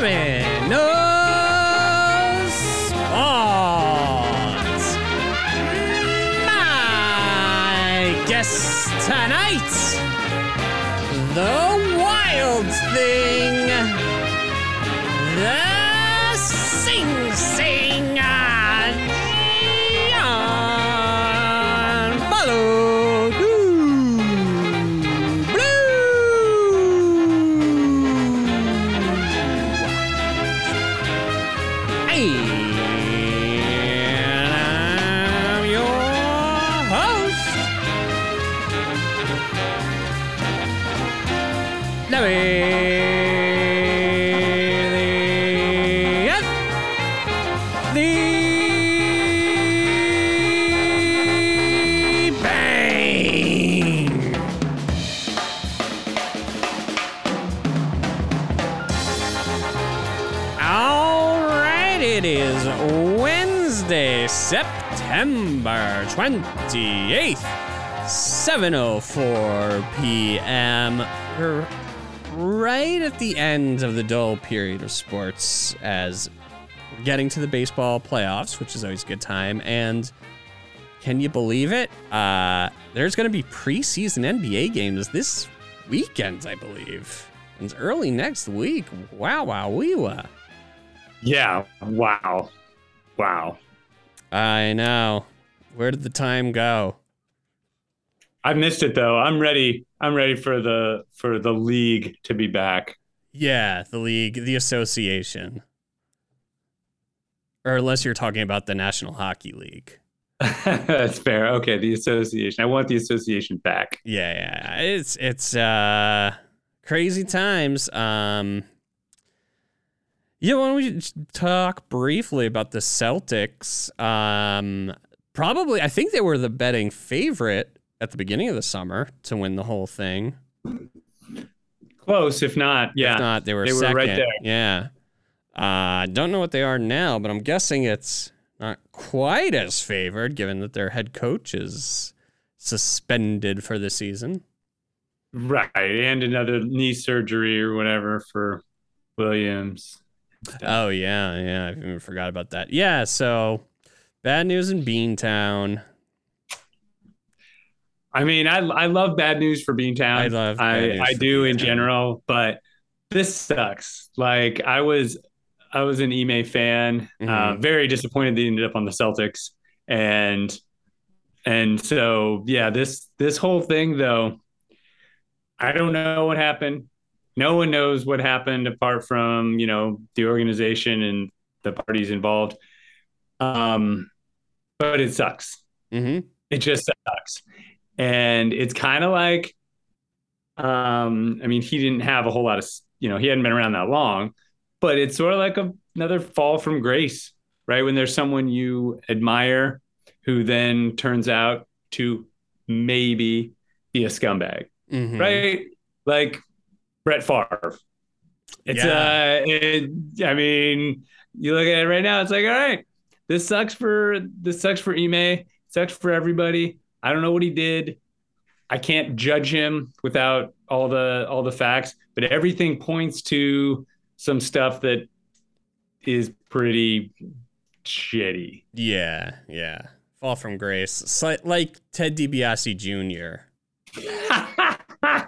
Lemon Sports. My guest tonight, the wild thing, 28th, 7:04 p.m. We're right at the end of the dull period of sports as we're getting to the baseball playoffs, which is always a good time. And can you believe it? Uh, there's going to be preseason NBA games this weekend, I believe. It's early next week. Wow, wow, wee wah. Yeah. Wow. Wow. I know. Where did the time go? I missed it though. I'm ready. I'm ready for the for the league to be back. Yeah, the league, the association. Or unless you're talking about the National Hockey League. That's fair. Okay, the association. I want the association back. Yeah, yeah. It's it's uh crazy times. Um yeah, why don't we talk briefly about the Celtics? Um probably I think they were the betting favorite at the beginning of the summer to win the whole thing. Close, if not. Yeah. If not, they were They were second. right there. Yeah. I uh, don't know what they are now, but I'm guessing it's not quite as favored given that their head coach is suspended for the season. Right. And another knee surgery or whatever for Williams. Oh yeah, yeah. I forgot about that. Yeah, so bad news in Beantown. I mean, I I love bad news for Beantown. I love I, I do in general, but this sucks. Like I was I was an Ime fan. Uh, Mhm. very disappointed they ended up on the Celtics. And and so yeah, this this whole thing though, I don't know what happened. No one knows what happened apart from, you know, the organization and the parties involved. Um, but it sucks Mm-hmm. it just sucks and it's kind of like um i mean he didn't have a whole lot of you know he hadn't been around that long but it's sort of like a, another fall from grace right when there's someone you admire who then turns out to maybe be a scumbag Mm-hmm. right like brett Favre. it's Yeah. uh it, i mean you look at it right now it's like all right this sucks for this sucks for Ime sucks for everybody i don't know what he did i can't judge him without all the all the facts but everything points to some stuff that is pretty shitty Yeah, yeah. Fall from grace. Slight, like Ted DiBiase Jr.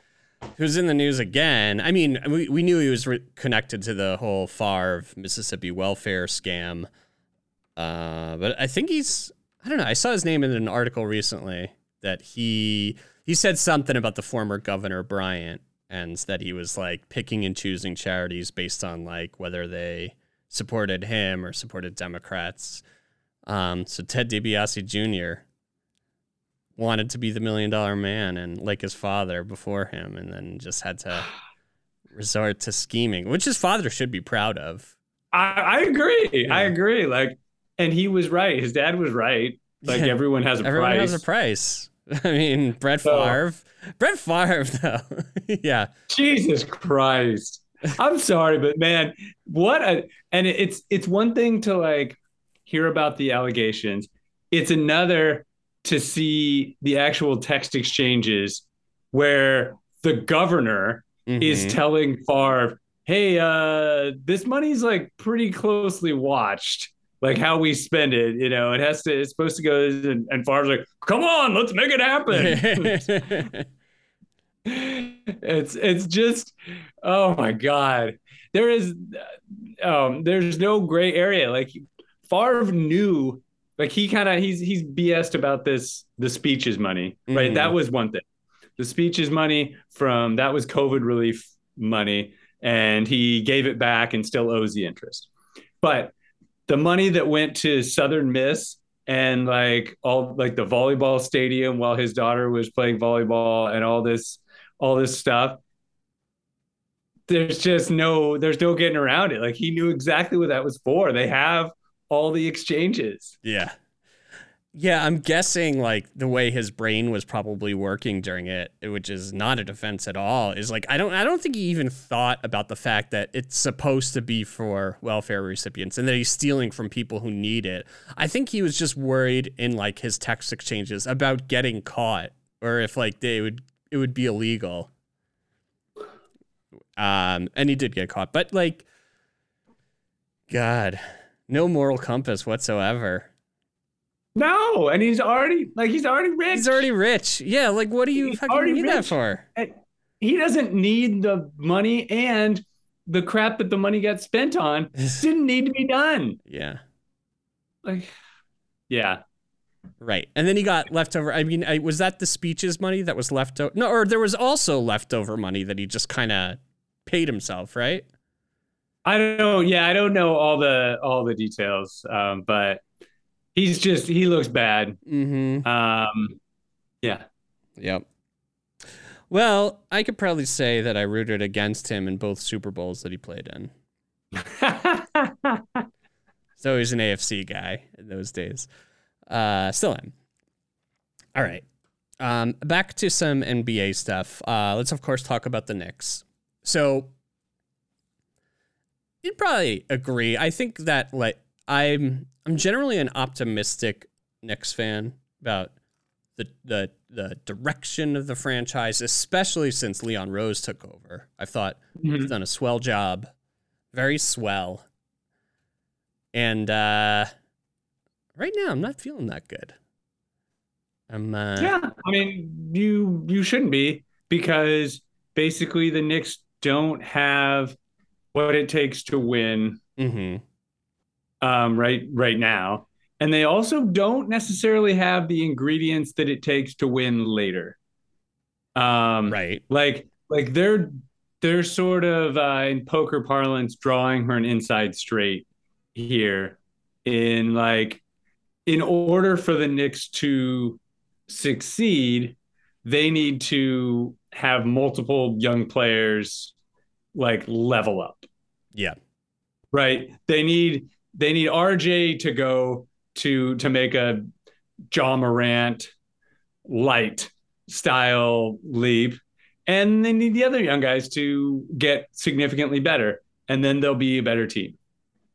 who's in the news again. I mean, we, we knew he was re- connected to the whole Favre Mississippi welfare scam. Uh, but I think he's, I don't know. I saw his name in an article recently that he he said something about the former governor Bryant and that he was like picking and choosing charities based on like whether they supported him or supported Democrats. Um, so Ted DiBiase Jr. wanted to be the million dollar man and like his father before him, and then just had to resort to scheming, which his father should be proud of. I, I agree i agree like and he was right his dad was right like Yeah. everyone has a Everyone price Everyone has a price. I mean, Brett So- Favre. Brett Favre, though. yeah. Jesus Christ. I'm sorry, but man, what a and it's it's one thing to like hear about the allegations. It's another to see the actual text exchanges where the governor is Mhm. telling Favre, hey, uh, this money's like pretty closely watched. Like how we spend it, you know, it has to. It's supposed to go. And, and Favre's like, "Come on, let's make it happen." it's it's just, oh my god, there is, um, there's no gray area. Like Favre knew, like he kind of he's he's BS'd about this the speeches money, right? Mhm. That was one thing. The speeches money from that was COVID relief money and he gave it back and still owes the interest. But the money that went to Southern Miss and like all like the volleyball stadium while his daughter was playing volleyball and all this all this stuff there's just no there's no getting around it. Like he knew exactly what that was for. They have all the exchanges. Yeah. Yeah, I'm guessing like the way his brain was probably working during it, which is not a defense at all, is like I don't I don't think he even thought about the fact that it's supposed to be for welfare recipients and that he's stealing from people who need it. I think he was just worried in like his text exchanges about getting caught or if like they would it would be illegal. Um and he did get caught, but like god, no moral compass whatsoever. No and he's already like he's already rich He's already rich. Yeah, like what do you He's fucking already need that for? And he doesn't need the money and the crap that the money got spent on didn't need to be done yeah, like yeah right. And then he got leftover. I mean, I, was that the speeches money that was left over? No, or there was also leftover money that he just kind of paid himself, right? I don't know. Yeah, I don't know all the all the details, um, but he's just he looks bad. Mm-hmm. Um, yeah, Yep. Well, I could probably say that I rooted against him in both Super Bowls that he played in. So he's an AFC guy in those days. Uh, still am. All right. Um, back to some NBA stuff. Uh, let's of course talk about the Knicks. So you'd probably agree. I think that like I'm I'm generally an optimistic Knicks fan about the the the direction of the franchise, especially since Leon Rose took over. I thought he's done a swell job, very swell. And uh, right now, I'm not feeling that good. I'm uh, yeah. I mean, you you shouldn't be because basically the Knicks don't have what it takes to win hmm um, right right now, and they also don't necessarily have the ingredients that it takes to win later. Um, right. like like they're they're sort of uh, in poker parlance drawing her an inside straight here in like in order for the Knicks to succeed they need to have multiple young players like level up Yeah. right they need they need RJ to go to to make a Ja Morant light style leap. And they need the other young guys to get significantly better. And then they'll be a better team.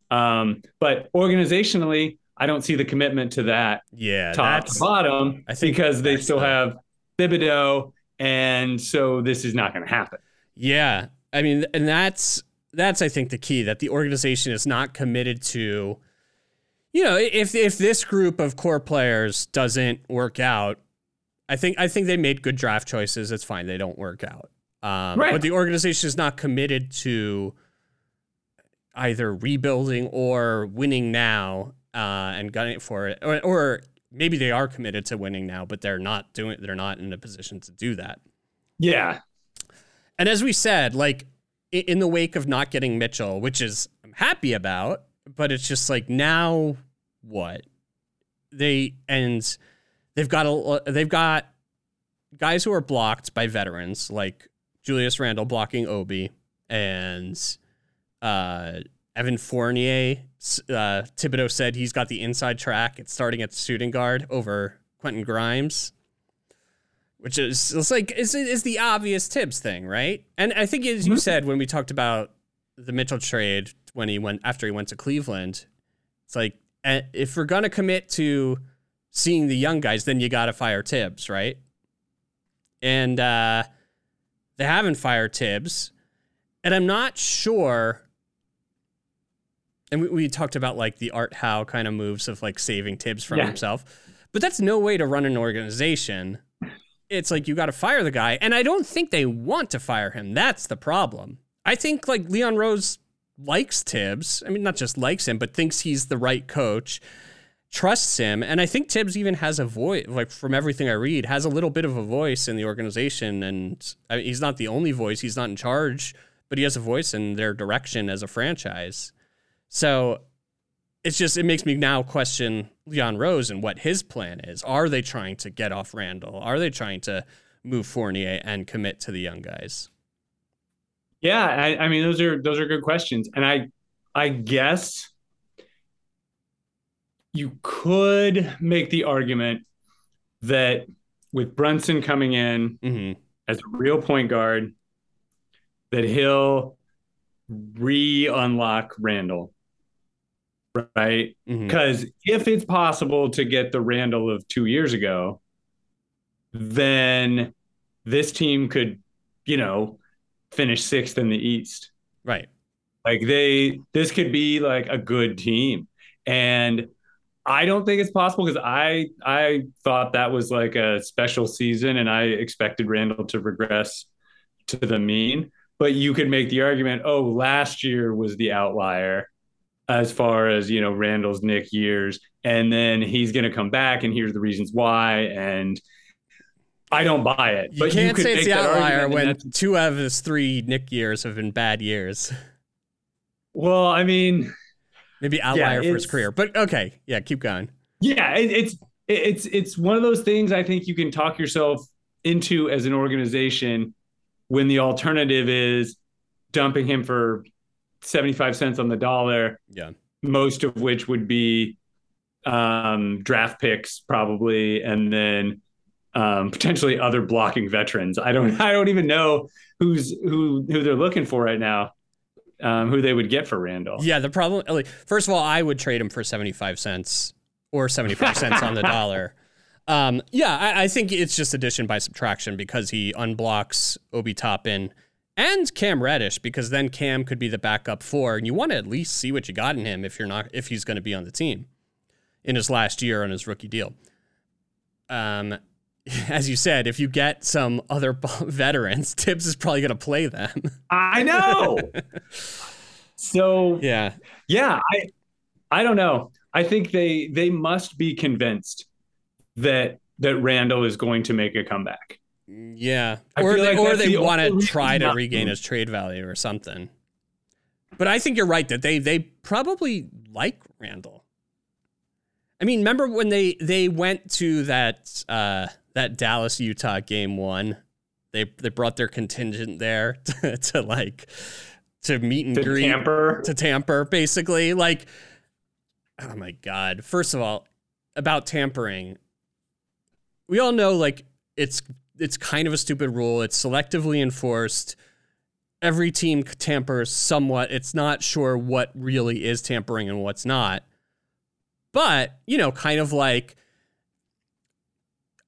Um, but organizationally i don't see the commitment to that Yeah. top to bottom I think because they still have Thibodeau and so this is not going to happen. Yeah, I mean, and that's that's I think the key that the organization is not committed to. You know, if if this group of core players doesn't work out, I think I think they made good draft choices. It's fine; they don't work out. Um, Right. But the organization is not committed to either rebuilding or winning now uh, and gunning for it, or, or maybe they are committed to winning now, but they're not doing. They're not in a position to do that. yeah And as we said, like in the wake of not getting Mitchell, which is I'm happy about, but it's just like now what? They and they've got a they've got guys who are blocked by veterans like Julius Randle blocking Obi and uh Evan Fournier uh Thibodeau said he's got the inside track. It's starting at shooting guard over Quentin Grimes which is it's like is is the obvious Tibbs thing, right? And I think as you Mhm. said when we talked about the Mitchell trade when he went after he went to Cleveland, it's like eh, if we're gonna commit to seeing the young guys, then you gotta fire Tibbs, right? And uh, they haven't fired Tibbs, And I'm not sure. And we, we talked about like the Art Howe kind of moves of like saving Thibs from Yeah. himself, but that's no way to run an organization. It's like you got to fire the guy, and I don't think they want to fire him. That's the problem. I think like Leon Rose likes Tibbs. I mean, not just likes him, but thinks he's the right coach, trusts him, and I think Tibbs even has a voice. Like from everything I read, has a little bit of a voice in the organization, and I he's not the only voice. He's not in charge, but he has a voice in their direction as a franchise. So it's just it makes me now question Leon Rose and what his plan is. Are they trying to get off Randle? Are they trying to move Fournier and commit to the young guys? Yeah, I, I mean those are those are good questions, and I I guess you could make the argument that with Brunson coming in hmm as a real point guard, that he'll re-unlock Randle, right? Mm-hmm. Because if it's possible to get the Randle of two years ago, then this team could, you know, finish sixth in the East. Right. Like they, this could be like a good team, and I don't think it's possible because I I thought that was like a special season, and I expected Randle to regress to the mean. But you could make the argument, oh, last year was the outlier as far as you know Randle's Knick years, and then he's going to come back, and here's the reasons why, and I don't buy it. You but can't could say it's the outlier when two out of his three Knick years have been bad years. well, I mean. Maybe outlier for his career. But okay, yeah, keep going. Yeah, it, it's it's it's one of those things I think you can talk yourself into as an organization when the alternative is dumping him for 75 cents on the dollar, Yeah. most of which would be um, draft picks probably, and then um, potentially other blocking veterans. I don't I don't even know who's who who they're looking for right now, um, who they would get for Randle. Yeah, the problem like first of all, I would trade him for 75 cents or 75 cents on the dollar. Um, yeah, I, I think it's just addition by subtraction because he unblocks Obi Toppin and Cam Reddish because then Cam could be the backup four, and you want to at least see what you got in him if you're not if he's going to be on the team in his last year on his rookie deal. Um, as you said, if you get some other veterans, Tibbs is probably going to play them. I know. so yeah, Yeah, I I don't know. I think they they must be convinced that that Randle is going to make a comeback. Yeah, I or they, like or they the want to try to regain his trade value or something. But I think you're right that they they probably like Randle. I mean, remember when they they went to that uh, that Dallas Utah game one? They they brought their contingent there to, to like to meet and To greet tamper. to tamper, basically. Like, oh my god! First of all, about tampering, we all know like it's it's kind of a stupid rule. It's selectively enforced. Every team tampers somewhat. It's not sure what really is tampering and what's not. But you know, kind of like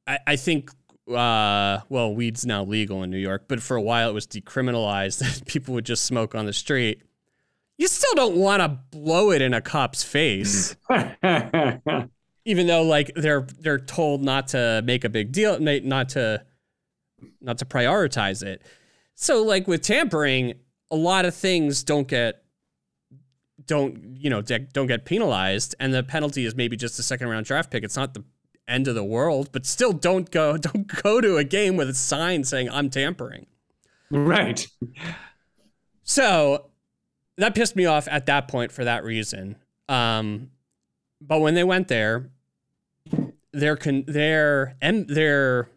I, I think. Uh, well, weed's now legal in New York, but for a while it was decriminalized that people would just smoke on the street you still don't want to blow it in a cop's face, even though like they're they're told not to make a big deal, not to not to prioritize it. So like with tampering, a lot of things don't get don't you know don't get penalized, and the penalty is maybe just a second round draft pick. It's not the end of the world, but still don't go don't go to a game with a sign saying I'm tampering. right. So that pissed me off at that point for that reason. Um, but when they went there, their con- their and their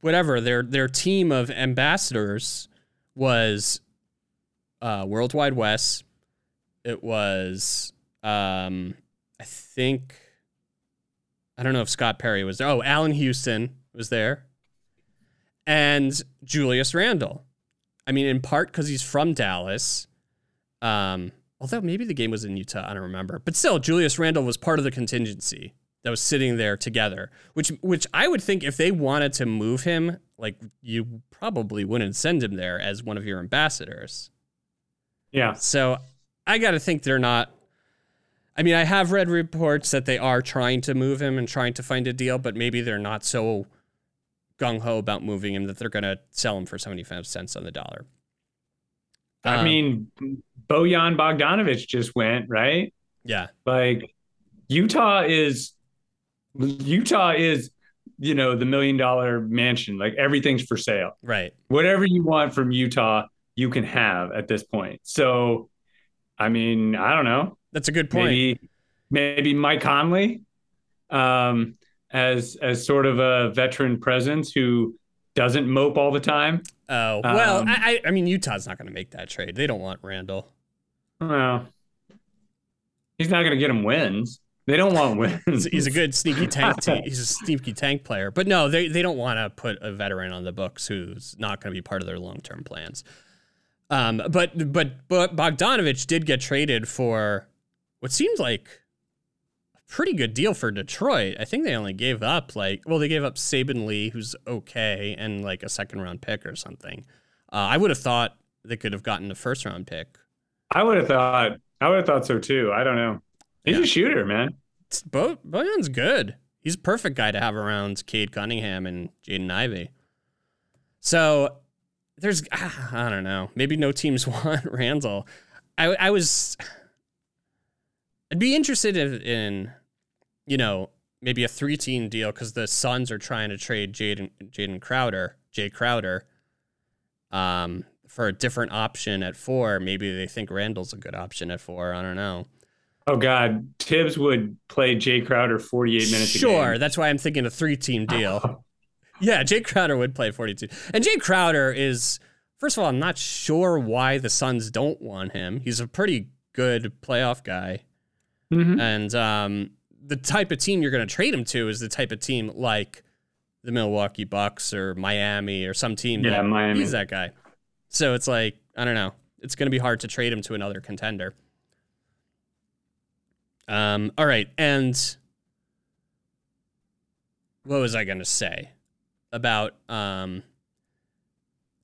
whatever their their team of ambassadors was uh, Worldwide Wes. It was um, I think I don't know if Scott Perry was there. Oh, Allan Houston was there, and Julius Randle. I mean, in part because he's from Dallas. Um, although maybe the game was in Utah, I don't remember. But still, Julius Randle was part of the contingency that was sitting there together. Which, which I would think if they wanted to move him, like you probably wouldn't send him there as one of your ambassadors. Yeah. So I got to think they're not. I mean, I have read reports that they are trying to move him and trying to find a deal, but maybe they're not so gung ho about moving him that they're going to sell him for 75 cents on the dollar. I Um, mean, Bojan Bogdanovich just went, right? yeah, Like Utah is Utah is, you know, the million dollar mansion. Like everything's for sale. right. Whatever you want from Utah, you can have at this point. So, I mean, I don't know. That's a good point. Maybe maybe Mike Conley um as as sort of a veteran presence who doesn't mope all the time. Oh, well, Um, I, I I mean, Utah's not going to make that trade. They don't want Randle. Well, he's not going to get him wins. They don't want wins. He's, a good sneaky tank. Te- he's a sneaky tank player. But no, they, they don't want to put a veteran on the books who's not going to be part of their long term plans. Um, but but but Bogdanovich did get traded for what seems like a pretty good deal for Detroit. I think they only gave up like well, they gave up Saben Lee, who's okay, and like a second round pick or something. Uh, I would have thought they could have gotten a first round pick. I would have thought. I would have thought so too. I don't know. He's Yeah. a shooter, man. Bo Bojan's good. He's a perfect guy to have around Cade Cunningham and Jaden Ivey. So there's ah, I don't know. Maybe no teams want Randle. I I was I'd be interested in, in you know maybe a three team deal because the Suns are trying to trade Jaden Jaden Crowder Jae Crowder um for a different option at four. Maybe they think Randle's a good option at four. I don't know. Oh God, Tibbs would play Jae Crowder 48 minutes. Sure, A game. that's why I'm thinking a three team deal. yeah, Jae Crowder would play 42. And Jae Crowder is, first of all, I'm not sure why the Suns don't want him. He's a pretty good playoff guy. Mhm. And um, the type of team you're going to trade him to is the type of team like the Milwaukee Bucks or Miami or some team. Yeah, Miami. He's that guy. So it's like, I don't know. It's going to be hard to trade him to another contender. Um, all right. And what was I going to say about um,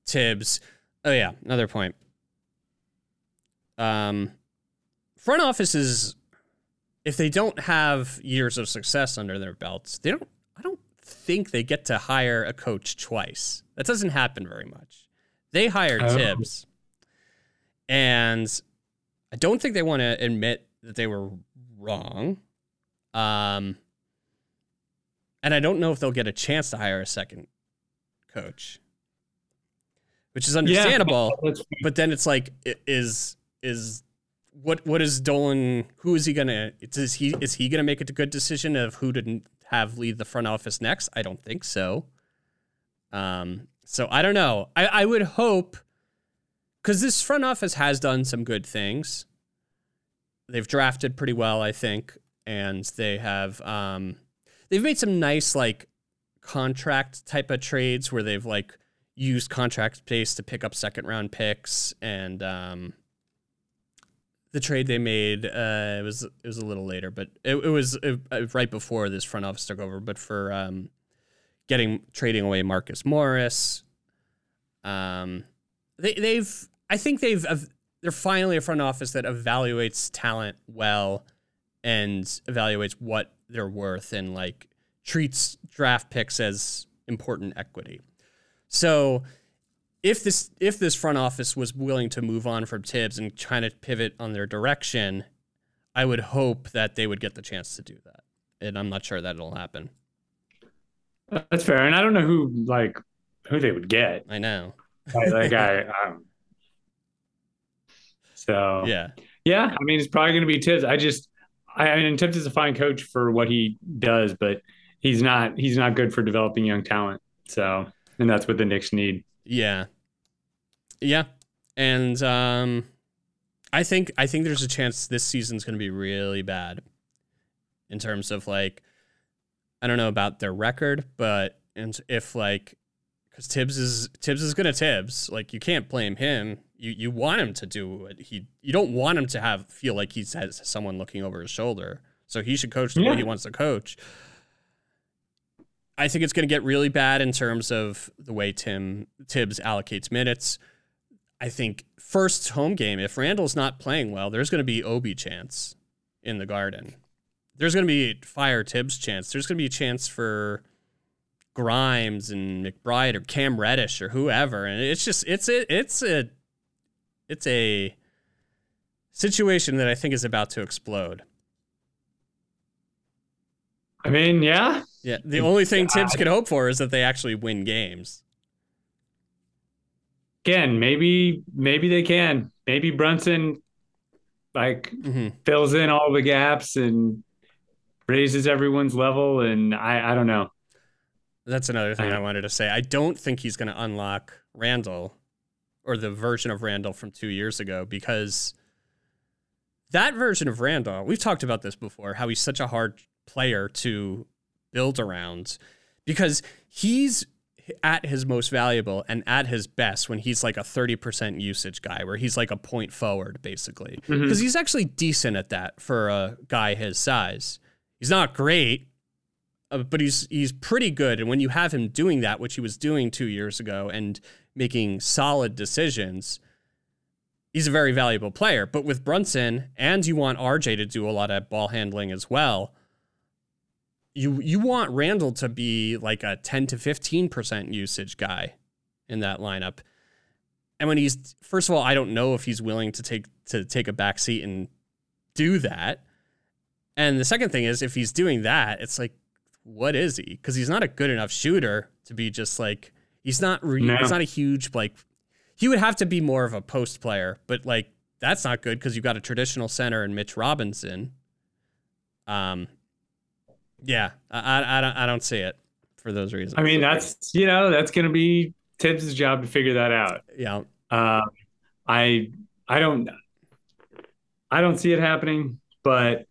Tibbs? Oh, yeah. Another point. Um, front offices, if they don't have years of success under their belts, they don't, I don't think they get to hire a coach twice. That doesn't happen very much. They hire Oh. Tibbs. And I don't think they want to admit that they were wrong. Um, and I don't know if they'll get a chance to hire a second coach, which is understandable. That's- But then it's like, is is what what is Dolan? Who is he gonna? Is he is he gonna make a good decision of who to have lead the front office next? I don't think so. Um, so I don't know. I I would hope because this front office has done some good things. They've drafted pretty well, I think, and they have um, they've made some nice like contract type of trades where they've like used contract space to pick up second round picks and um, the trade they made uh, it was it was a little later, but it, it was uh right before this front office took over. But for um, getting trading away Marcus Morris, um, they they've I think they've they're finally a front office that evaluates talent well and evaluates what they're worth and like treats draft picks as important equity. So if this if this front office was willing to move on from Tibbs and trying to pivot on their direction, I would hope that they would get the chance to do that. And I'm not sure that it'll happen. That's fair. And I don't know who like who they would get. I know. Like, like I, um, so Yeah. yeah, I mean it's probably going to be Tibbs. I just I, I mean Tibbs is a fine coach for what he does, but he's not he's not good for developing young talent. So and that's what the Knicks need. Yeah. Yeah. And um I think I think there's a chance this season's going to be really bad in terms of like I don't know about their record, but and if like cuz Tibbs is Tibbs is going to Tibbs, like you can't blame him. You you want him to do what he you don't want him to have feel like he has someone looking over his shoulder. So he should coach the Yeah. way he wants to coach. I think it's going to get really bad in terms of the way Tim Tibbs allocates minutes. I think first home game, if Randle's not playing well, there's going to be Obi chance in the Garden. There's going to be fire Tibbs chance. There's going to be a chance for Grimes and McBride or Cam Reddish or whoever, and it's just it's a it's a it's a situation that I think is about to explode. I mean, yeah. Yeah. The only thing Thibs could hope for is that they actually win games. Again, maybe maybe they can. Maybe Brunson like mm-hmm. fills in all the gaps and raises everyone's level and I I don't know. That's another thing I, I wanted to say. I don't think he's going to unlock Randle or the version of Randle from 2 years ago because that version of Randle, we've talked about this before, how he's such a hard player to build around because he's at his most valuable and at his best when he's like a 30% usage guy where he's like a point forward basically. Because mm-hmm. he's actually decent at that for a guy his size. He's not great uh, but he's he's pretty good. And when you have him doing that which he was doing 2 years ago and making solid decisions he's a very valuable player but with Brunson and you want RJ to do a lot of ball handling as well you you want Randle to be like a 10 to 15% usage guy in that lineup. And when he's first of all, I don't know if he's willing to take to take a back seat and do that. And the second thing is if he's doing that, it's like what is he? Cuz he's not a good enough shooter to be just like he's not re- no. he's not a huge like he would have to be more of a post player, but like that's not good cuz you've got a traditional center in Mitch Robinson. Um yeah, I, I, don't, I don't see it for those reasons. I mean, that's you know that's going to be Thibs' job to figure that out. Yeah. Uh, I I don't I don't see it happening, but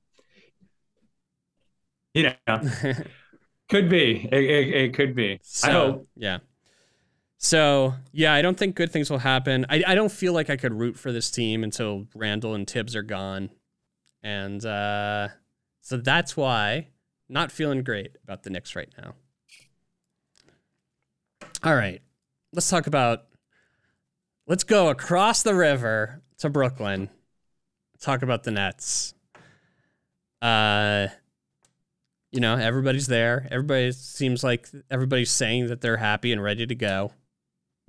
you know, could be. It, it, it could be. So, I hope. Yeah. So yeah, I don't think good things will happen. I, I don't feel like I could root for this team until Randle and Tibbs are gone, and uh, so that's why not feeling great about the Knicks right now. All right. Let's talk about let's go across the river to Brooklyn. Talk about the Nets. Uh you know, everybody's there. Everybody seems like everybody's saying that they're happy and ready to go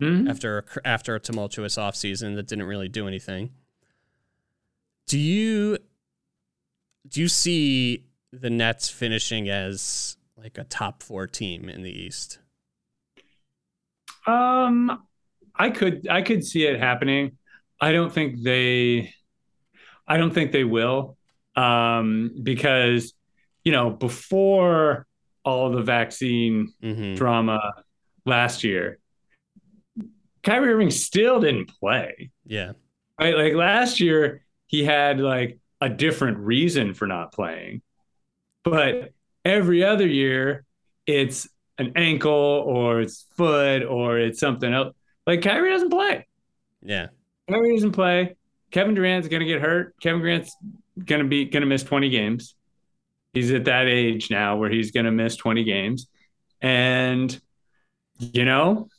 mm-hmm. after a, after a tumultuous offseason that didn't really do anything. Do you do you see the Nets finishing as like a top four team in the East? Um, I could I could see it happening. I don't think they, I don't think they will, um, because you know before all the vaccine mm-hmm. drama last year, Kyrie Irving still didn't play. Yeah, right. Like last year, he had like a different reason for not playing. But every other year, it's an ankle or it's foot or it's something else. Like Kyrie doesn't play. Yeah. Kyrie doesn't play. Kevin Durant's gonna get hurt. Kevin Durant's gonna be gonna miss 20 games. He's at that age now where he's gonna miss 20 games. And you know,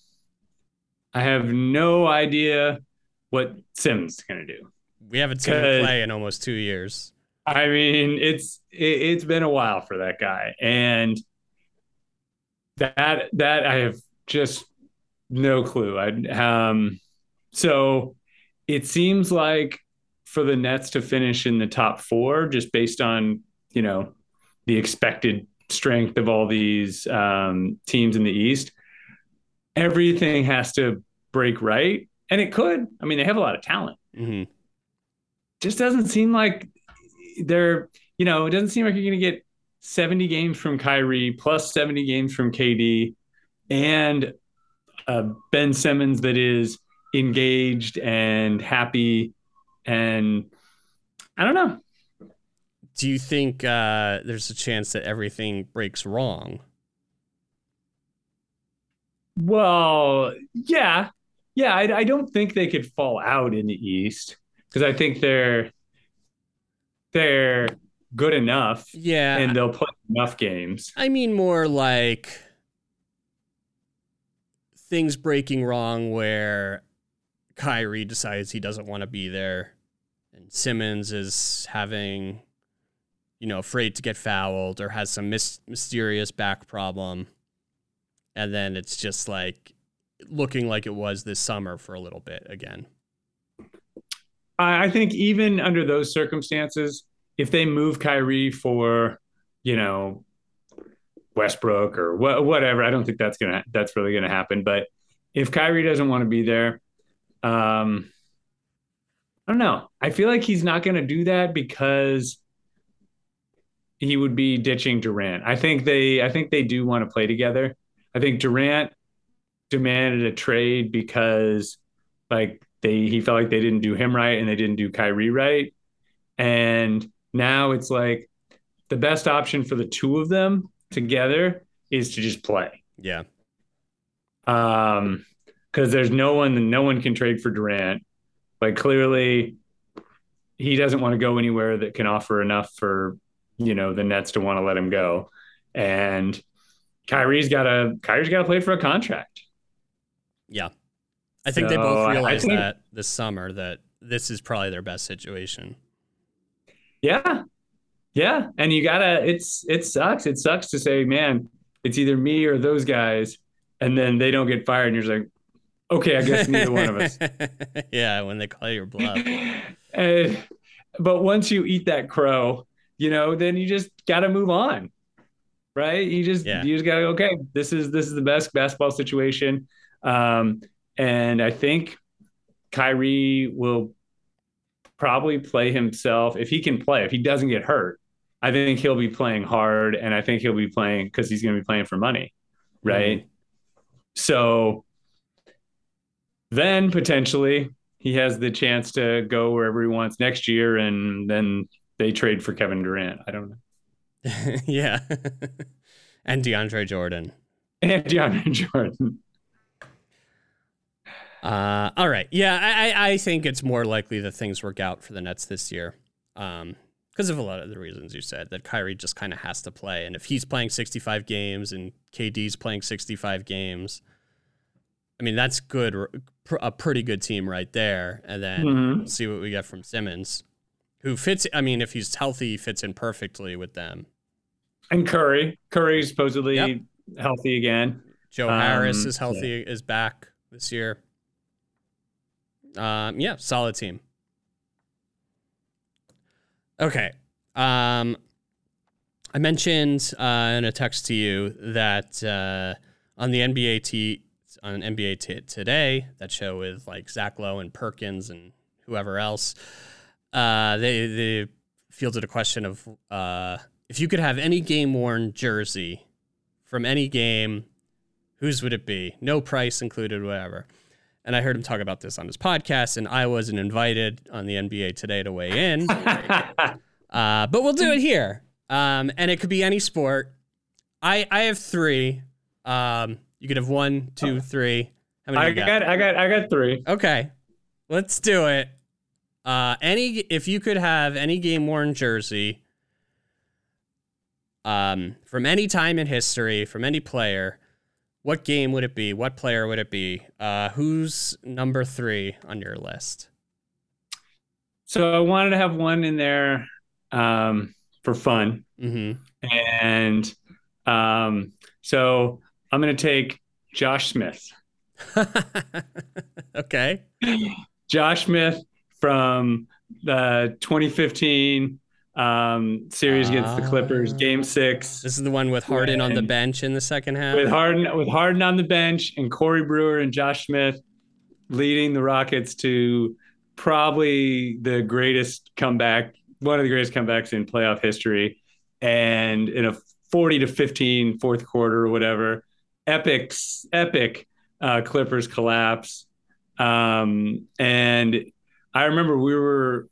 I have no idea what Sims is gonna do. We haven't seen him play in almost two years. I mean, it's it, has been a while for that guy, and that that I have just no clue. I um, so it seems like for the Nets to finish in the top four, just based on you know the expected strength of all these um, teams in the East, everything has to break right, and it could. I mean, they have a lot of talent. Mm-hmm. Just doesn't seem like they're, you know, it doesn't seem like you're going to get 70 games from Kyrie plus 70 games from KD and uh, Ben Simmons that is engaged and happy. And I don't know. Do you think uh, there's a chance that everything breaks wrong? Well, yeah. Yeah, I, I don't think they could fall out in the East because I think they're they're good enough. Yeah. And they'll play enough games. I mean, more like things breaking wrong where Kyrie decides he doesn't want to be there, and Simmons is having, you know, afraid to get fouled or has some mis- mysterious back problem, and then it's just like looking like it was this summer for a little bit again. I think even under those circumstances, if they move Kyrie for, you know, Westbrook or wh- whatever, I don't think that's gonna that's really gonna happen. But if Kyrie doesn't want to be there, um, I don't know. I feel like he's not gonna do that because he would be ditching Durant. I think they I think they do want to play together. I think Durant demanded a trade because like they he felt like they didn't do him right and they didn't do Kyrie right. And now it's like the best option for the two of them together is to just play. Yeah. Um because there's no one no one can trade for Durant. Like clearly he doesn't want to go anywhere that can offer enough for, you know, the Nets to want to let him go. And Kyrie's got to Kyrie's got to play for a contract. Yeah. I think so, they both realized think, that this summer that this is probably their best situation. Yeah. Yeah. And you gotta it's it sucks. It sucks to say, man, it's either me or those guys, and then they don't get fired, and you're like, okay, I guess neither one of us. yeah, when they call your bluff. and, eh, but once you eat that crow, you know, then you just gotta move on. Right? You just yeah. you just gotta go, okay, this is this is the best basketball situation. Um, and I think Kyrie will probably play himself if he can play. If he doesn't get hurt, I think he'll be playing hard, and I think he'll be playing because he's going to be playing for money, right? Mm. So then potentially he has the chance to go wherever he wants next year, and then they trade for Kevin Durant. I don't know. yeah, and DeAndre Jordan. And DeAndre Jordan. Uh, all right. Yeah, I, I think it's more likely that things work out for the Nets this year. Um, because of a lot of the reasons you said that Kyrie just kind of has to play. And if he's playing 65 games and KD's playing 65 games, I mean, that's good, a pretty good team right there. And then mm-hmm. see what we get from Simmons, who fits, I mean, if he's healthy, he fits in perfectly with them. And Curry. Curry supposedly yep. healthy again. Joe Harris um, is healthy, yeah. is back this year. Um, yeah, solid team. Okay. Um, I mentioned uh, in a text to you that uh, on the NBA t- on NBA t- today, that show with like Zach Lowe and Perkins and whoever else, uh, they they fielded a question of uh, if you could have any game worn jersey from any game, whose would it be? No price included, whatever and I heard him talk about this on his podcast, and I wasn't invited on the NBA today to weigh in. uh, but we'll do it here. Um, and it could be any sport. I I have three. Um, you could have one, two, three. How many? I got? got? I got I got three. Okay, let's do it. Uh, any if you could have any game worn jersey, um, from any time in history, from any player, what game would it be? What player would it be? Uh, who's number three on your list? So I wanted to have one in there um, for fun, mm-hmm. and um, so I'm going to take Josh Smith. okay, Josh Smith from the 2015 um, series against the Clippers, ah. Game Six. This is the one with Harden on the bench in the second half. With Harden, with Harden on the bench, and Corey Brewer and Josh Smith leading the Rockets to probably the greatest comeback, one of the greatest comebacks in playoff history, and in a 40 to 15 fourth quarter or whatever, epic, epic uh, Clippers collapse. Um, and I remember we were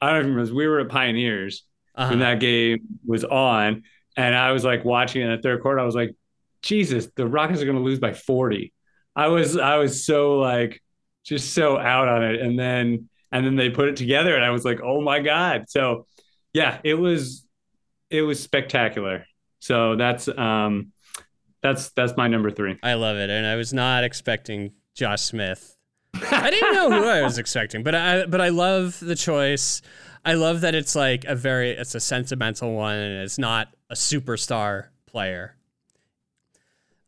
I don't remember. We were at Pioneers uh-huh. when that game was on, and I was like watching in the third quarter. I was like, Jesus, the Rockets are going to lose by forty. I was I was so like just so out on it, and then and then they put it together, and I was like, oh my god. So yeah, it was it was spectacular. So that's um that's that's my number three. I love it, and I was not expecting Josh Smith I didn't know who I was expecting, but I but I love the choice. I love that it's like a very it's a sentimental one and it's not a superstar player.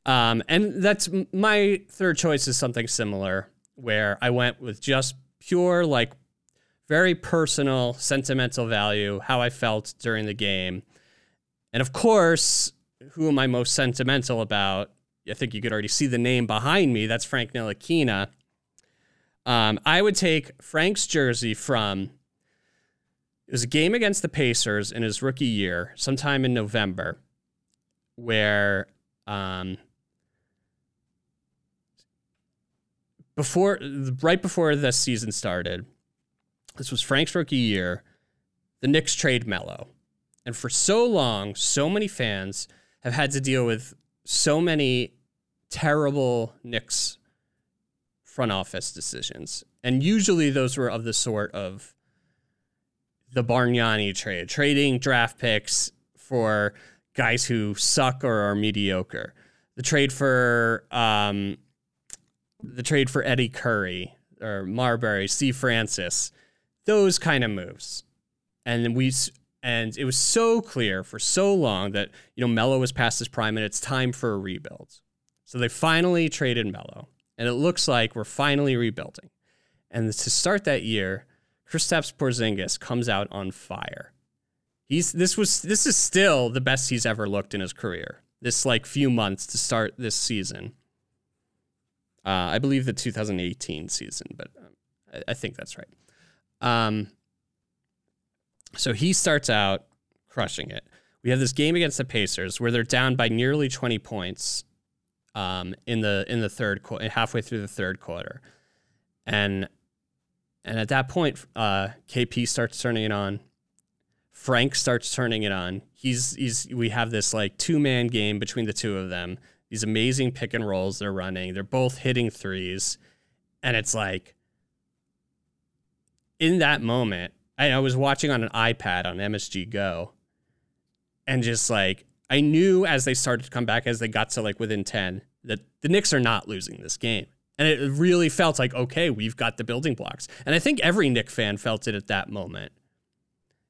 Um, and that's my third choice is something similar where I went with just pure like very personal sentimental value how I felt during the game. And of course, who am I most sentimental about? I think you could already see the name behind me. That's Frank Ntilikina. Um, I would take Frank's jersey from it was a game against the Pacers in his rookie year, sometime in November, where um, before right before the season started, this was Frank's rookie year. The Knicks trade Melo, and for so long, so many fans have had to deal with so many terrible Knicks front office decisions, and usually those were of the sort of the Bargnani trade, trading draft picks for guys who suck or are mediocre. The trade for um, the trade for Eddie Curry or Marbury, Steve Francis, those kind of moves. And we and it was so clear for so long that you know Melo was past his prime and it's time for a rebuild. So they finally traded Melo, and it looks like we're finally rebuilding. And to start that year, Kristaps Porzingis comes out on fire. He's this was this is still the best he's ever looked in his career. This like few months to start this season. Uh, I believe the 2018 season, but um, I, I, think that's right. Um, so he starts out crushing it. We have this game against the Pacers where they're down by nearly 20 points um, in the in the third quarter, halfway through the third quarter, and and at that point, uh, KP starts turning it on. Frank starts turning it on. He's he's we have this like two man game between the two of them. These amazing pick and rolls they're running. They're both hitting threes, and it's like in that moment, I, I was watching on an iPad on MSG Go, and just like I knew as they started to come back, as they got to like within ten, that the Knicks are not losing this game. And it really felt like, okay, we've got the building blocks. And I think every Knick fan felt it at that moment.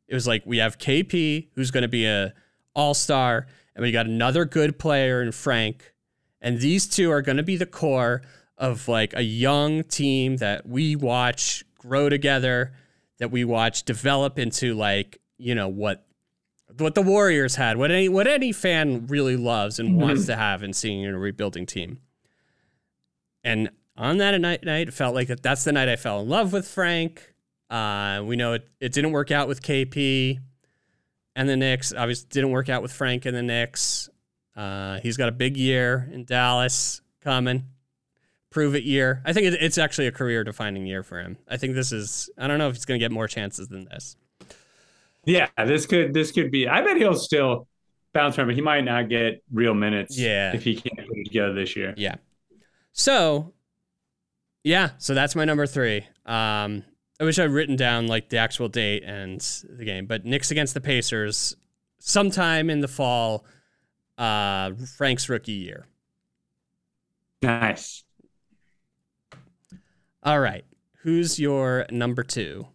It was like we have KP, who's going to be a all-star, and we got another good player in Frank. And these two are going to be the core of like a young team that we watch grow together, that we watch develop into like, you know, what what the Warriors had, what any what any fan really loves and mm-hmm. wants to have in seeing a rebuilding team. And on that night, night it felt like that that's the night I fell in love with Frank. Uh, we know it, it didn't work out with KP and the Knicks. Obviously, didn't work out with Frank and the Knicks. Uh, he's got a big year in Dallas coming. Prove it year. I think it, it's actually a career defining year for him. I think this is. I don't know if he's going to get more chances than this. Yeah, this could this could be. I bet he'll still bounce from it. He might not get real minutes. Yeah, if he can't put it together this year. Yeah. So yeah, so that's my number three. Um, I wish I'd written down like the actual date and the game, but Knicks against the Pacers, sometime in the fall, uh, Frank's rookie year. Nice. All right, who's your number two?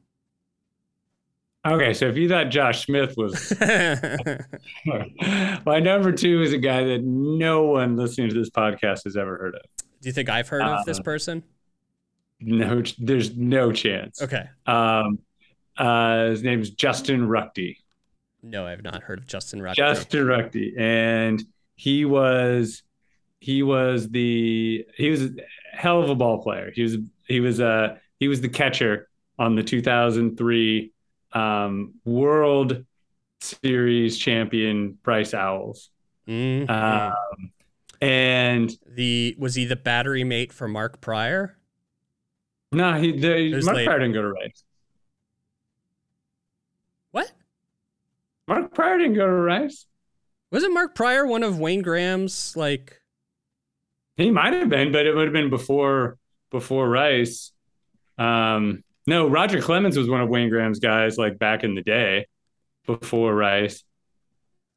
Okay, so if you thought Josh Smith was my number two is a guy that no one listening to this podcast has ever heard of. Do you think I've heard of this uh, person? No, there's no chance. Okay. Um, uh, his name is Justin Ruchti. No, I have not heard of Justin Ruchti. Justin Ruchti, and he was he was the he was a hell of a ball player. He was he was uh he was the catcher on the 2003 um, World Series champion Rice Owls. Mm-hmm. Um, and the was he the battery mate for Mark Prior? No, he the, Mark Prior didn't go to Rice. What? Mark Prior didn't go to Rice. Wasn't Mark Prior one of Wayne Graham's like? He might have been, but it would have been before before Rice. Um, no, Roger Clemens was one of Wayne Graham's guys, like back in the day, before Rice.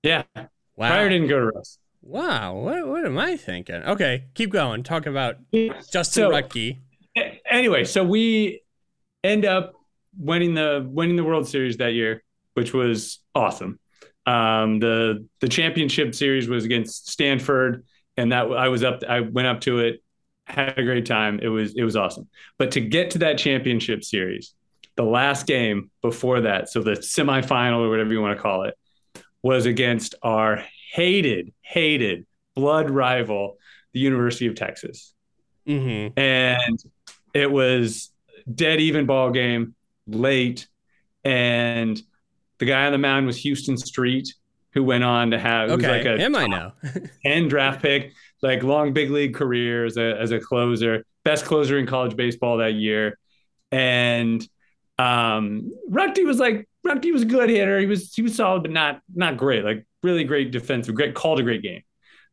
Yeah, wow. Prior didn't go to Rice. Wow, what what am I thinking? Okay, keep going. Talk about Justin so, Ruchti anyway, so we end up winning the winning the World Series that year, which was awesome. Um, the the championship series was against Stanford, and that I was up. I went up to it, had a great time. It was it was awesome. But to get to that championship series, the last game before that, so the semifinal or whatever you want to call it, was against our hated, hated blood rival, the University of Texas. Mm-hmm. And it was dead even ball game, late. And the guy on the mound was Huston Street, who went on to have okay. like a him I know. 10 draft pick, like long big league career as a, as a closer, best closer in college baseball that year. And um Ruchti was like Ruchti was a good hitter. He was he was solid, but not not great. Like really great defensive, great called a great game.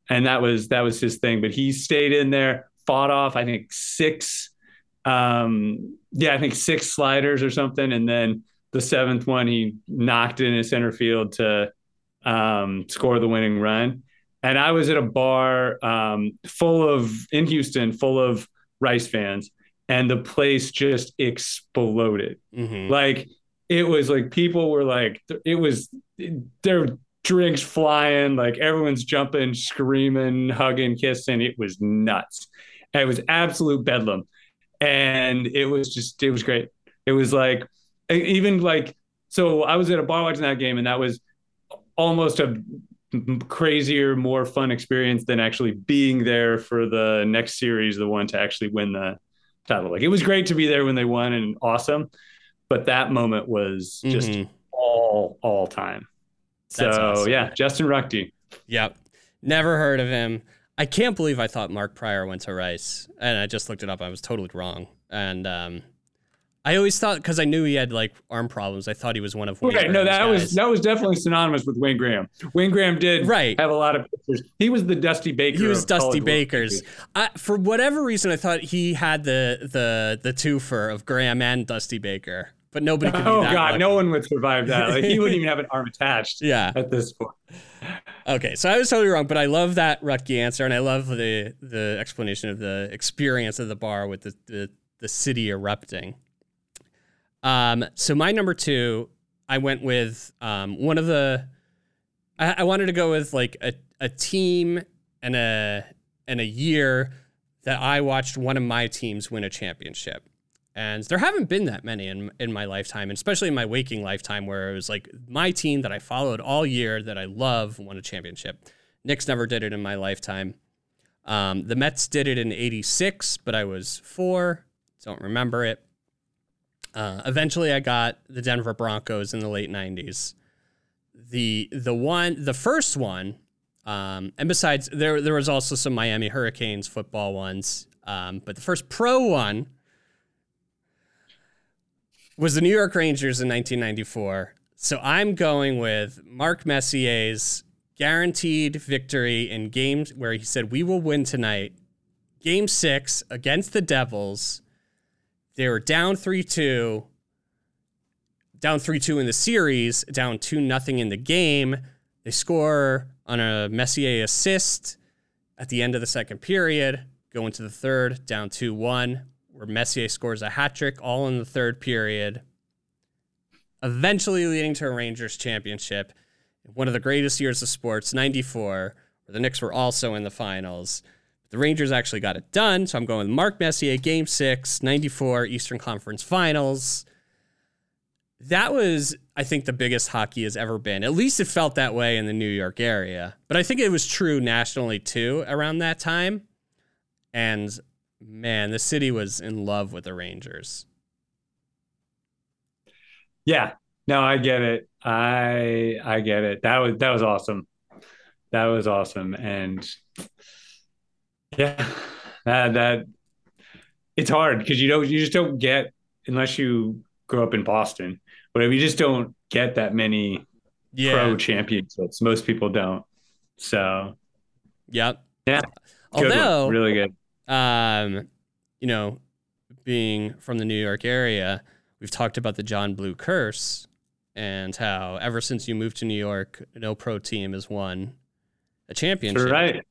And that was that was his thing. But he stayed in there, fought off, I think six um yeah, I think six sliders or something. And then the seventh one he knocked in his center field to um score the winning run. And I was at a bar um full of in Houston, full of Rice fans and the place just exploded. Mm-hmm. Like it was like people were like it was their drinks flying, like everyone's jumping, screaming, hugging, kissing. It was nuts. And it was absolute bedlam. And it was just it was great. It was like even like so I was at a bar watching that game and that was almost a crazier, more fun experience than actually being there for the next series, the one to actually win the title. Like it was great to be there when they won and awesome, but that moment was just Mhm. all all time. That's So awesome. yeah, Justin Ruchti. Yep. Never heard of him. I can't believe I thought Mark Prior went to Rice, and I just looked it up. I was totally wrong. And um, I always thought because I knew he had like arm problems, I thought he was one of Wayne Okay, no, that was that was definitely synonymous with Wayne Graham. Wayne Graham did Right. have a lot of pictures. He was the Dusty Baker. he was Dusty Baker's. I, for whatever reason, I thought he had the the the twofer of Graham and Dusty Baker, but nobody could. be Oh that God, lucky. no one would survive that. Like he wouldn't even have an arm attached Yeah. at this point. Okay, so I was totally wrong, but I love that Ruchti answer, and I love the the explanation of the experience of the bar with the the, the city erupting. Um, so my number two, I went with um, one of the. I, I wanted to go with like a, a team and a and a year that I watched one of my teams win a championship. And there haven't been that many in in my lifetime, and especially in my waking lifetime, where it was like my team that I followed all year that I love won a championship. Knicks never did it in my lifetime. Um, the Mets did it in '86, but I was four, don't remember it. Uh, eventually, I got the Denver Broncos in the late '90s. The the one, the first one, um, and besides, there there was also some Miami Hurricanes football ones, um, but the first pro one was the New York Rangers in 1994. So I'm going with Mark Messier's guaranteed victory in games where he said, We will win tonight. Game six against the Devils. They were down 3 2, down 3 2 in the series, down 2 nothing in the game. They score on a Messier assist at the end of the second period, go into the third, down 2 1 where Messier scores a hat trick all in the third period, eventually leading to a Rangers championship. One of the greatest years of sports, 94, where the Knicks were also in the finals. The Rangers actually got it done, so I'm going with Mark Messier, game six, 94, Eastern Conference Finals. That was, I think, the biggest hockey has ever been. At least it felt that way in the New York area. But I think it was true nationally too around that time. And man, the city was in love with the Rangers. Yeah, no, I get it. I I get it. That was that was awesome. That was awesome, and yeah, that that it's hard because you don't you just don't get unless you grow up in Boston, whatever. You just don't get that many pro championships. Most people don't. So Yep. Yeah. good one. Really good. Um, you know, being from the New York area, we've talked about the John Blue curse and how ever since you moved to New York, no pro team has won a championship. Right.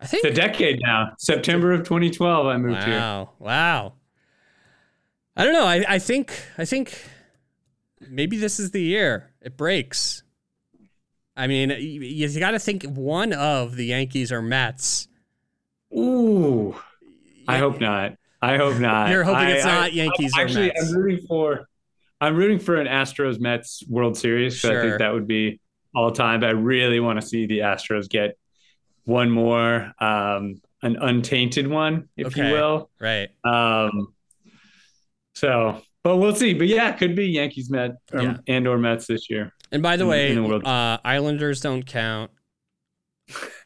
I think It's a decade now. September of 2012, I moved here. Wow. Wow. I don't know. I, I think I think maybe this is the year it breaks. I mean, you, you got to think one of the Yankees or Mets. Ooh, I hope not. I hope not. You're hoping I- it's I- not Yankees or Actually. I'm rooting for. I'm rooting for an Astros Mets World Series. 'cause I Sure. think that would be all time. But I really want to see the Astros get one more, um, an untainted one, if Okay. you will. Right. Um, so, but we'll see. But yeah, it could be Yankees Met or, Yeah. and or Mets this year. And by the In- way, in the uh, Islanders don't count.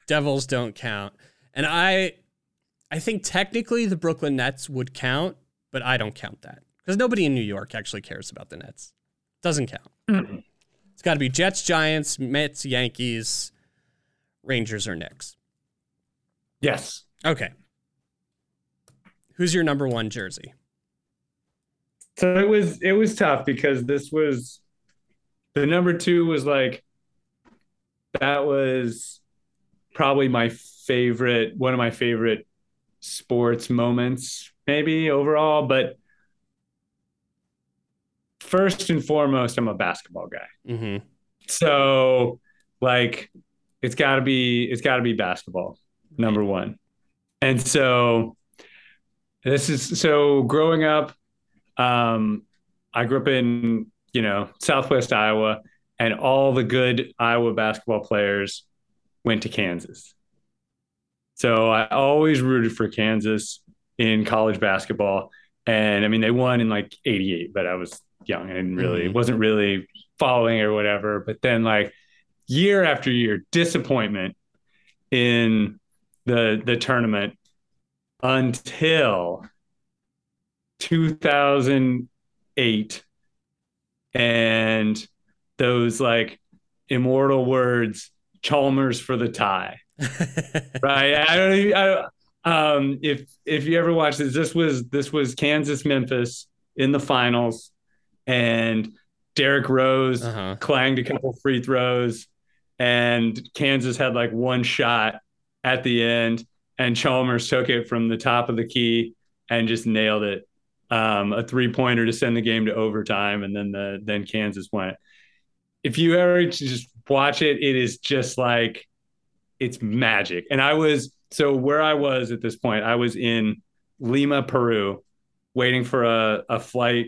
Devils don't count. And I I think technically the Brooklyn Nets would count, but I don't count that. Because nobody in New York actually cares about the Nets. Doesn't count. Mhm. It's got to be Jets, Giants, Mets, Yankees, Rangers, or Knicks. Yes. Okay. Who's your number one jersey? So it was it was tough because this was the number two was like that was probably my favorite one of my favorite sports moments maybe overall but first and foremost I'm a basketball guy. Mm-hmm. so like it's got to be it's got to be basketball number 1 and so this is so growing up um I grew up in you know southwest Iowa and all the good Iowa basketball players went to Kansas so I always rooted for Kansas in college basketball. And I mean they won in like 88 but I was young. And really Mhm. wasn't really following or whatever. But then like year after year disappointment in the the tournament until 2008 and those like immortal words Chalmers for the tie right. I don't even- I don't um if if you ever watched this this was this was Kansas Memphis in the finals and Derrick Rose Uh-huh. clanged a couple free throws and Kansas had like one shot at the end and Chalmers took it from the top of the key and just nailed it. Um, a three pointer to send the game to overtime and then the then Kansas went. If you ever just watch it it is just like it's magic and I was so where I was at this point I was in Lima Peru waiting for a, a flight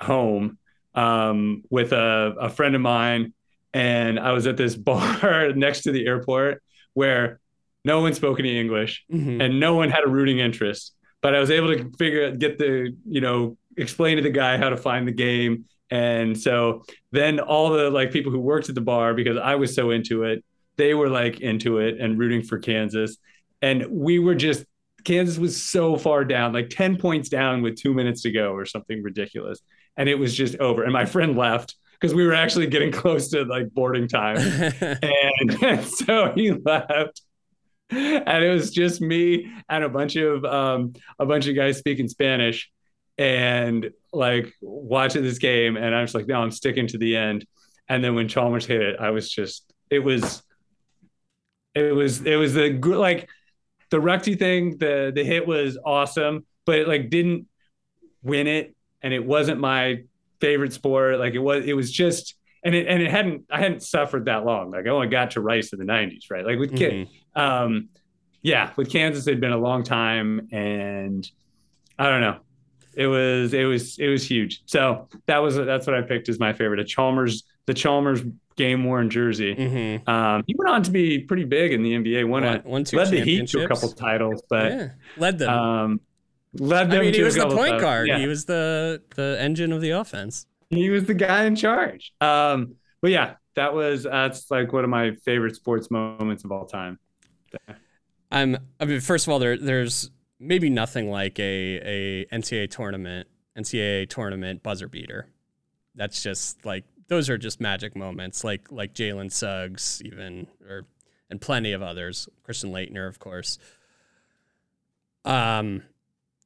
home um, with a, a friend of mine, and I was at this bar next to the airport where no one spoke any English Mhm. and no one had a rooting interest. But I was able to figure get the you know explain to the guy how to find the game, and so then all the like people who worked at the bar because I was so into it, they were like into it and rooting for Kansas, and we were just Kansas was so far down, like 10 points down with two minutes to go or something ridiculous. And it was just over. And my friend left because we were actually getting close to like boarding time. and, and so he left. And it was just me and a bunch of um, a bunch of guys speaking Spanish and like watching this game. And I was like, no, I'm sticking to the end. And then when Chalmers hit it, I was just it was it was it was the like the Ruchti thing, the the hit was awesome, but it like didn't win it, and it wasn't my favorite sport. Like it was, it was just, and it and it hadn't, I hadn't suffered that long. Like I only got to Rice in the '90s, right? Like with kid, Mhm. um, yeah, with Kansas, it'd been a long time, and I don't know. It was, it was, it was huge. So that was, that's what I picked as my favorite. A Chalmers, the Chalmers game worn jersey. Mhm. Um, he went on to be pretty big in the NBA. Won Won- won two led the Heat to a couple titles, but yeah, led them. um, led them I mean, he was the point guard. Yeah. He was the the engine of the offense. he was the guy in charge. Um, but yeah, that was that's like one of my favorite sports moments of all time. I'm. I mean, first of all, there there's maybe nothing like a a NCAA tournament NCAA tournament buzzer beater. That's just like those are just magic moments, like like Jalen Suggs, even or and plenty of others. Christian Laettner, of course. Um,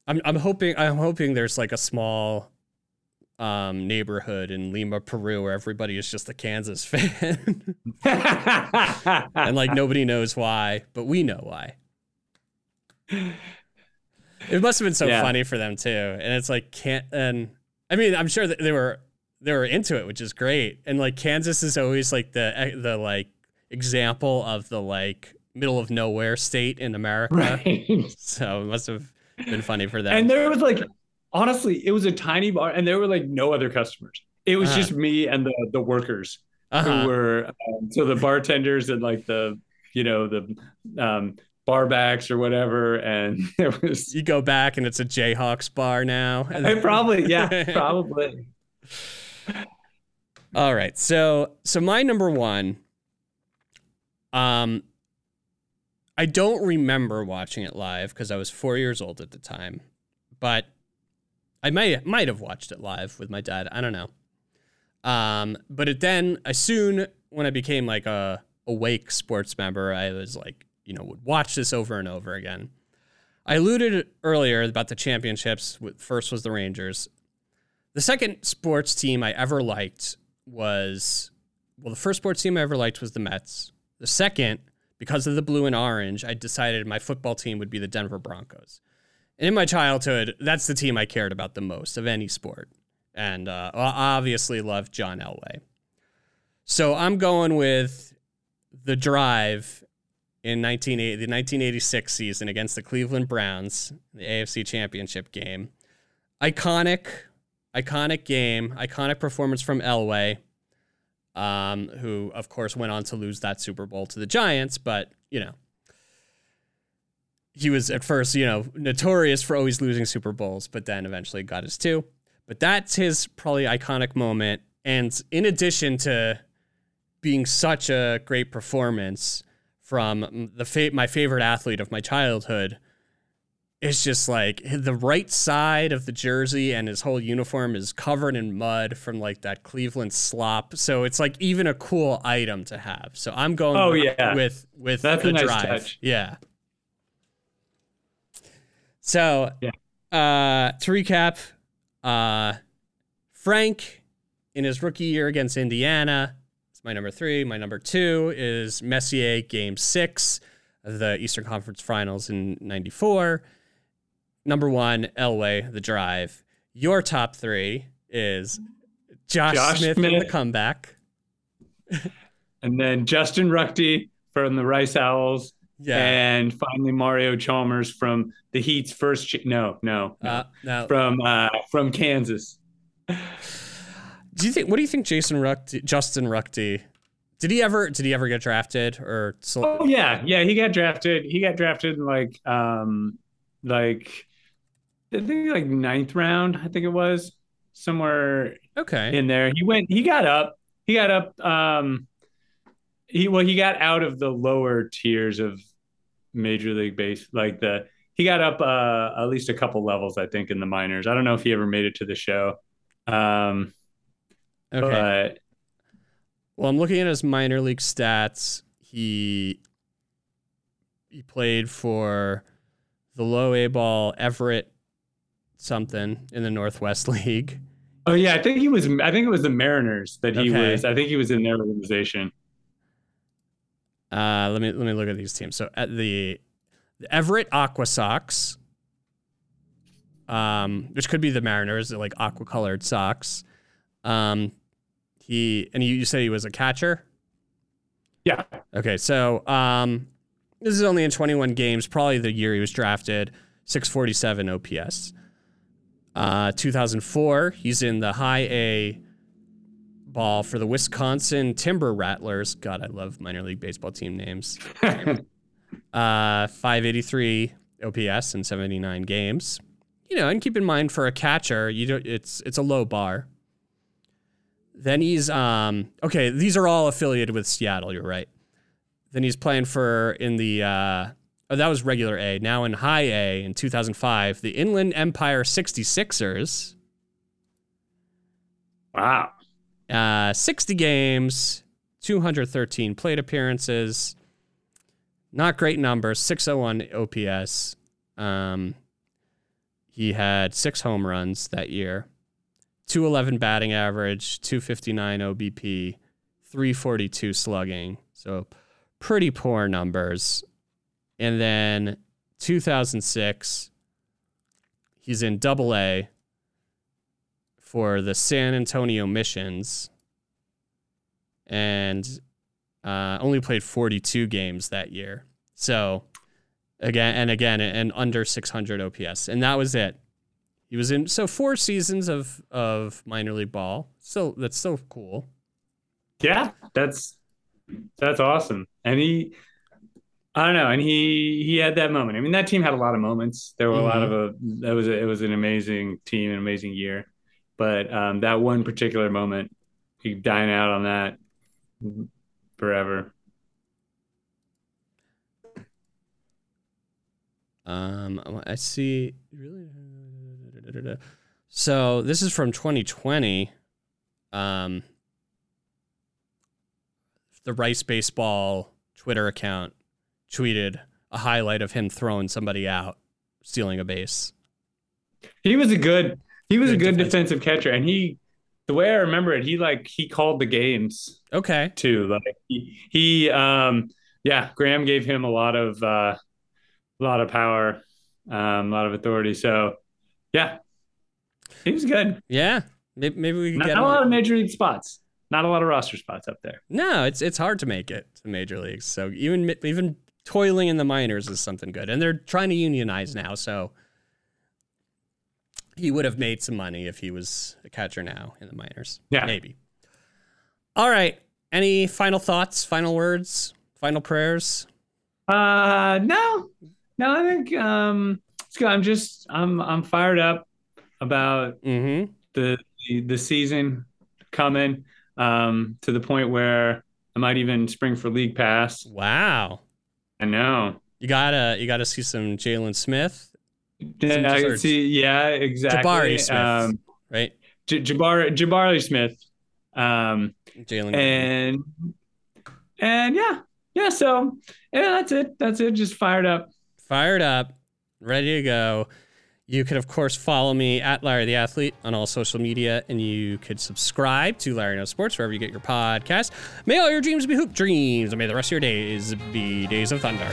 I'm I'm hoping I'm hoping there's like a small um neighborhood in Lima, Peru, where everybody is just a Kansas fan, and like nobody knows why, but we know why. It must have been so Yeah. funny for them too. And it's like can't and I mean, I'm sure that they were they were into it, which is great. And like Kansas is always like the the like example of the like middle of nowhere state in America. Right. So it must have been funny for them. And there was like, honestly, it was a tiny bar, and there were like no other customers. It was Uh-huh. just me and the the workers uh-huh. who were um, so the bartenders and like the you know the um, barbacks or whatever, and there was you go back and it's a Jayhawks bar now. I probably yeah probably All right. So so my number one um I don't remember watching it live because I was 4 years old at the time. But I may might have watched it live with my dad. I don't know. Um but it then I soon when I became like a awake sports member, I was like, you know, would watch this over and over again. I alluded earlier about the championships. First was the Rangers. The second sports team I ever liked was well, the first sports team I ever liked was the Mets. The second, because of the blue and orange, I decided my football team would be the Denver Broncos. And in my childhood, that's the team I cared about the most of any sport. And uh, I obviously loved John Elway. So I'm going with the drive in 1980, the 1986 season against the Cleveland Browns, the AFC Championship game. Iconic, iconic game, iconic performance from Elway, um, who of course went on to lose that Super Bowl to the Giants, but you know. He was at first, you know, notorious for always losing Super Bowls, but then eventually got his two. But that's his probably iconic moment. And in addition to being such a great performance from the fa- my favorite athlete of my childhood, it's just like the right side of the jersey and his whole uniform is covered in mud from like that Cleveland slop. So it's like even a cool item to have. So I'm going Oh, with, yeah. with with That's the a nice drive. touch. Yeah. So Yeah. uh to recap, uh Frank in his rookie year against Indiana. It's my number three. My number two is Messier game six of the Eastern Conference Finals in ninety-four. Number one, Elway, the drive. Your top three is Josh, Josh Smith, in the comeback. and then Justin Ruchti from the Rice Owls, Yeah. and finally Mario Chalmers from the Heat's first. Ch- no, no, no. uh, now, from uh, from Kansas. do you think? What do you think, Jason Ruchti, Justin Ruchti? Did he ever? Did he ever get drafted or? Oh yeah, yeah. He got drafted. He got drafted in like um like I think like ninth round. I think it was somewhere Okay. in there. He went. He got up. He got up. Um, he well, he got out of the lower tiers of Major League Base, like the. He got up uh, at least a couple levels, I think, in the minors. I don't know if he ever made it to the show. Um, Okay. but Well, I'm looking at his minor league stats. He he played for the low A ball Everett something in the Northwest League. oh yeah, I think he was. I think it was the Mariners that he Okay. was. I think he was in their organization. Uh, let me let me look at these teams. So at the, the Everett Aqua Sox, um, which could be the Mariners, they're like aqua colored socks. Um, he and you, you said he was a catcher. Yeah, Okay, so um, this is only in 21 games, probably the year he was drafted, 647 OPS. Uh, 2004, he's in the high A ball for the Wisconsin Timber Rattlers. God, I love minor league baseball team names. Uh, 583 OPS in 79 games. You know, and keep in mind for a catcher, you don't, it's it's a low bar. Then he's um okay, these are all affiliated with Seattle, you're right. Then he's playing for in the uh oh that was regular A. Now in high A in 2005, the Inland Empire 66ers. wow. Uh 60 games, 213 plate appearances. Not great numbers, 601 OPS. Um he had 6 home runs that year. 211 batting average, 259 OBP, 342 slugging. So pretty poor numbers. And then 2006, he's in double A for the San Antonio Missions and uh, only played 42 games that year. So, again, and again, and under 600 OPS. And that was it. He was in, so four seasons of, of minor league ball. So that's so cool. Yeah, that's that's awesome. And he I don't know, and he he had that moment. I mean, that team had a lot of moments. There were mm-hmm. a lot of a that was a, it was an amazing team, an amazing year. But um, that one particular moment, he dine out on that forever. Um, I see. Really. So this is from 2020. Um, the Rice Baseball Twitter account tweeted a highlight of him throwing somebody out, stealing a base. He was a good he was good a good defensive. defensive catcher, and he the way I remember it, he like he called the games. Okay. Too like he, he um yeah, Graham gave him a lot of uh a lot of power, um, a lot of authority. So yeah, he was good. Yeah, maybe, maybe we can not, get not a lot of major league spots. Not a lot of roster spots up there. No, it's it's hard to make it to major leagues. So even even toiling in the minors is something good, and they're trying to unionize now. So he would have made some money if he was a catcher now in the minors. Yeah, maybe. All right. Any final thoughts? Final words? Final prayers? Uh, no, no. I think um, it's good. I'm just I'm I'm fired up about mm-hmm. the, the the season coming um, to the point where I might even spring for league pass. Wow. I know. You gotta you gotta see some Jalen Smith. Yeah, I see. Yeah, exactly. Jabari Smith, um, right? J- Jabari Jabari Smith. Um, Jalen and and yeah, yeah. So yeah, that's it. That's it. Just fired up. Fired up, ready to go. You could, of course, follow me at Larry the Athlete on all social media, and you could subscribe to Larry Knows Sports wherever you get your podcast. May all your dreams be hoop dreams, and may the rest of your days be days of thunder.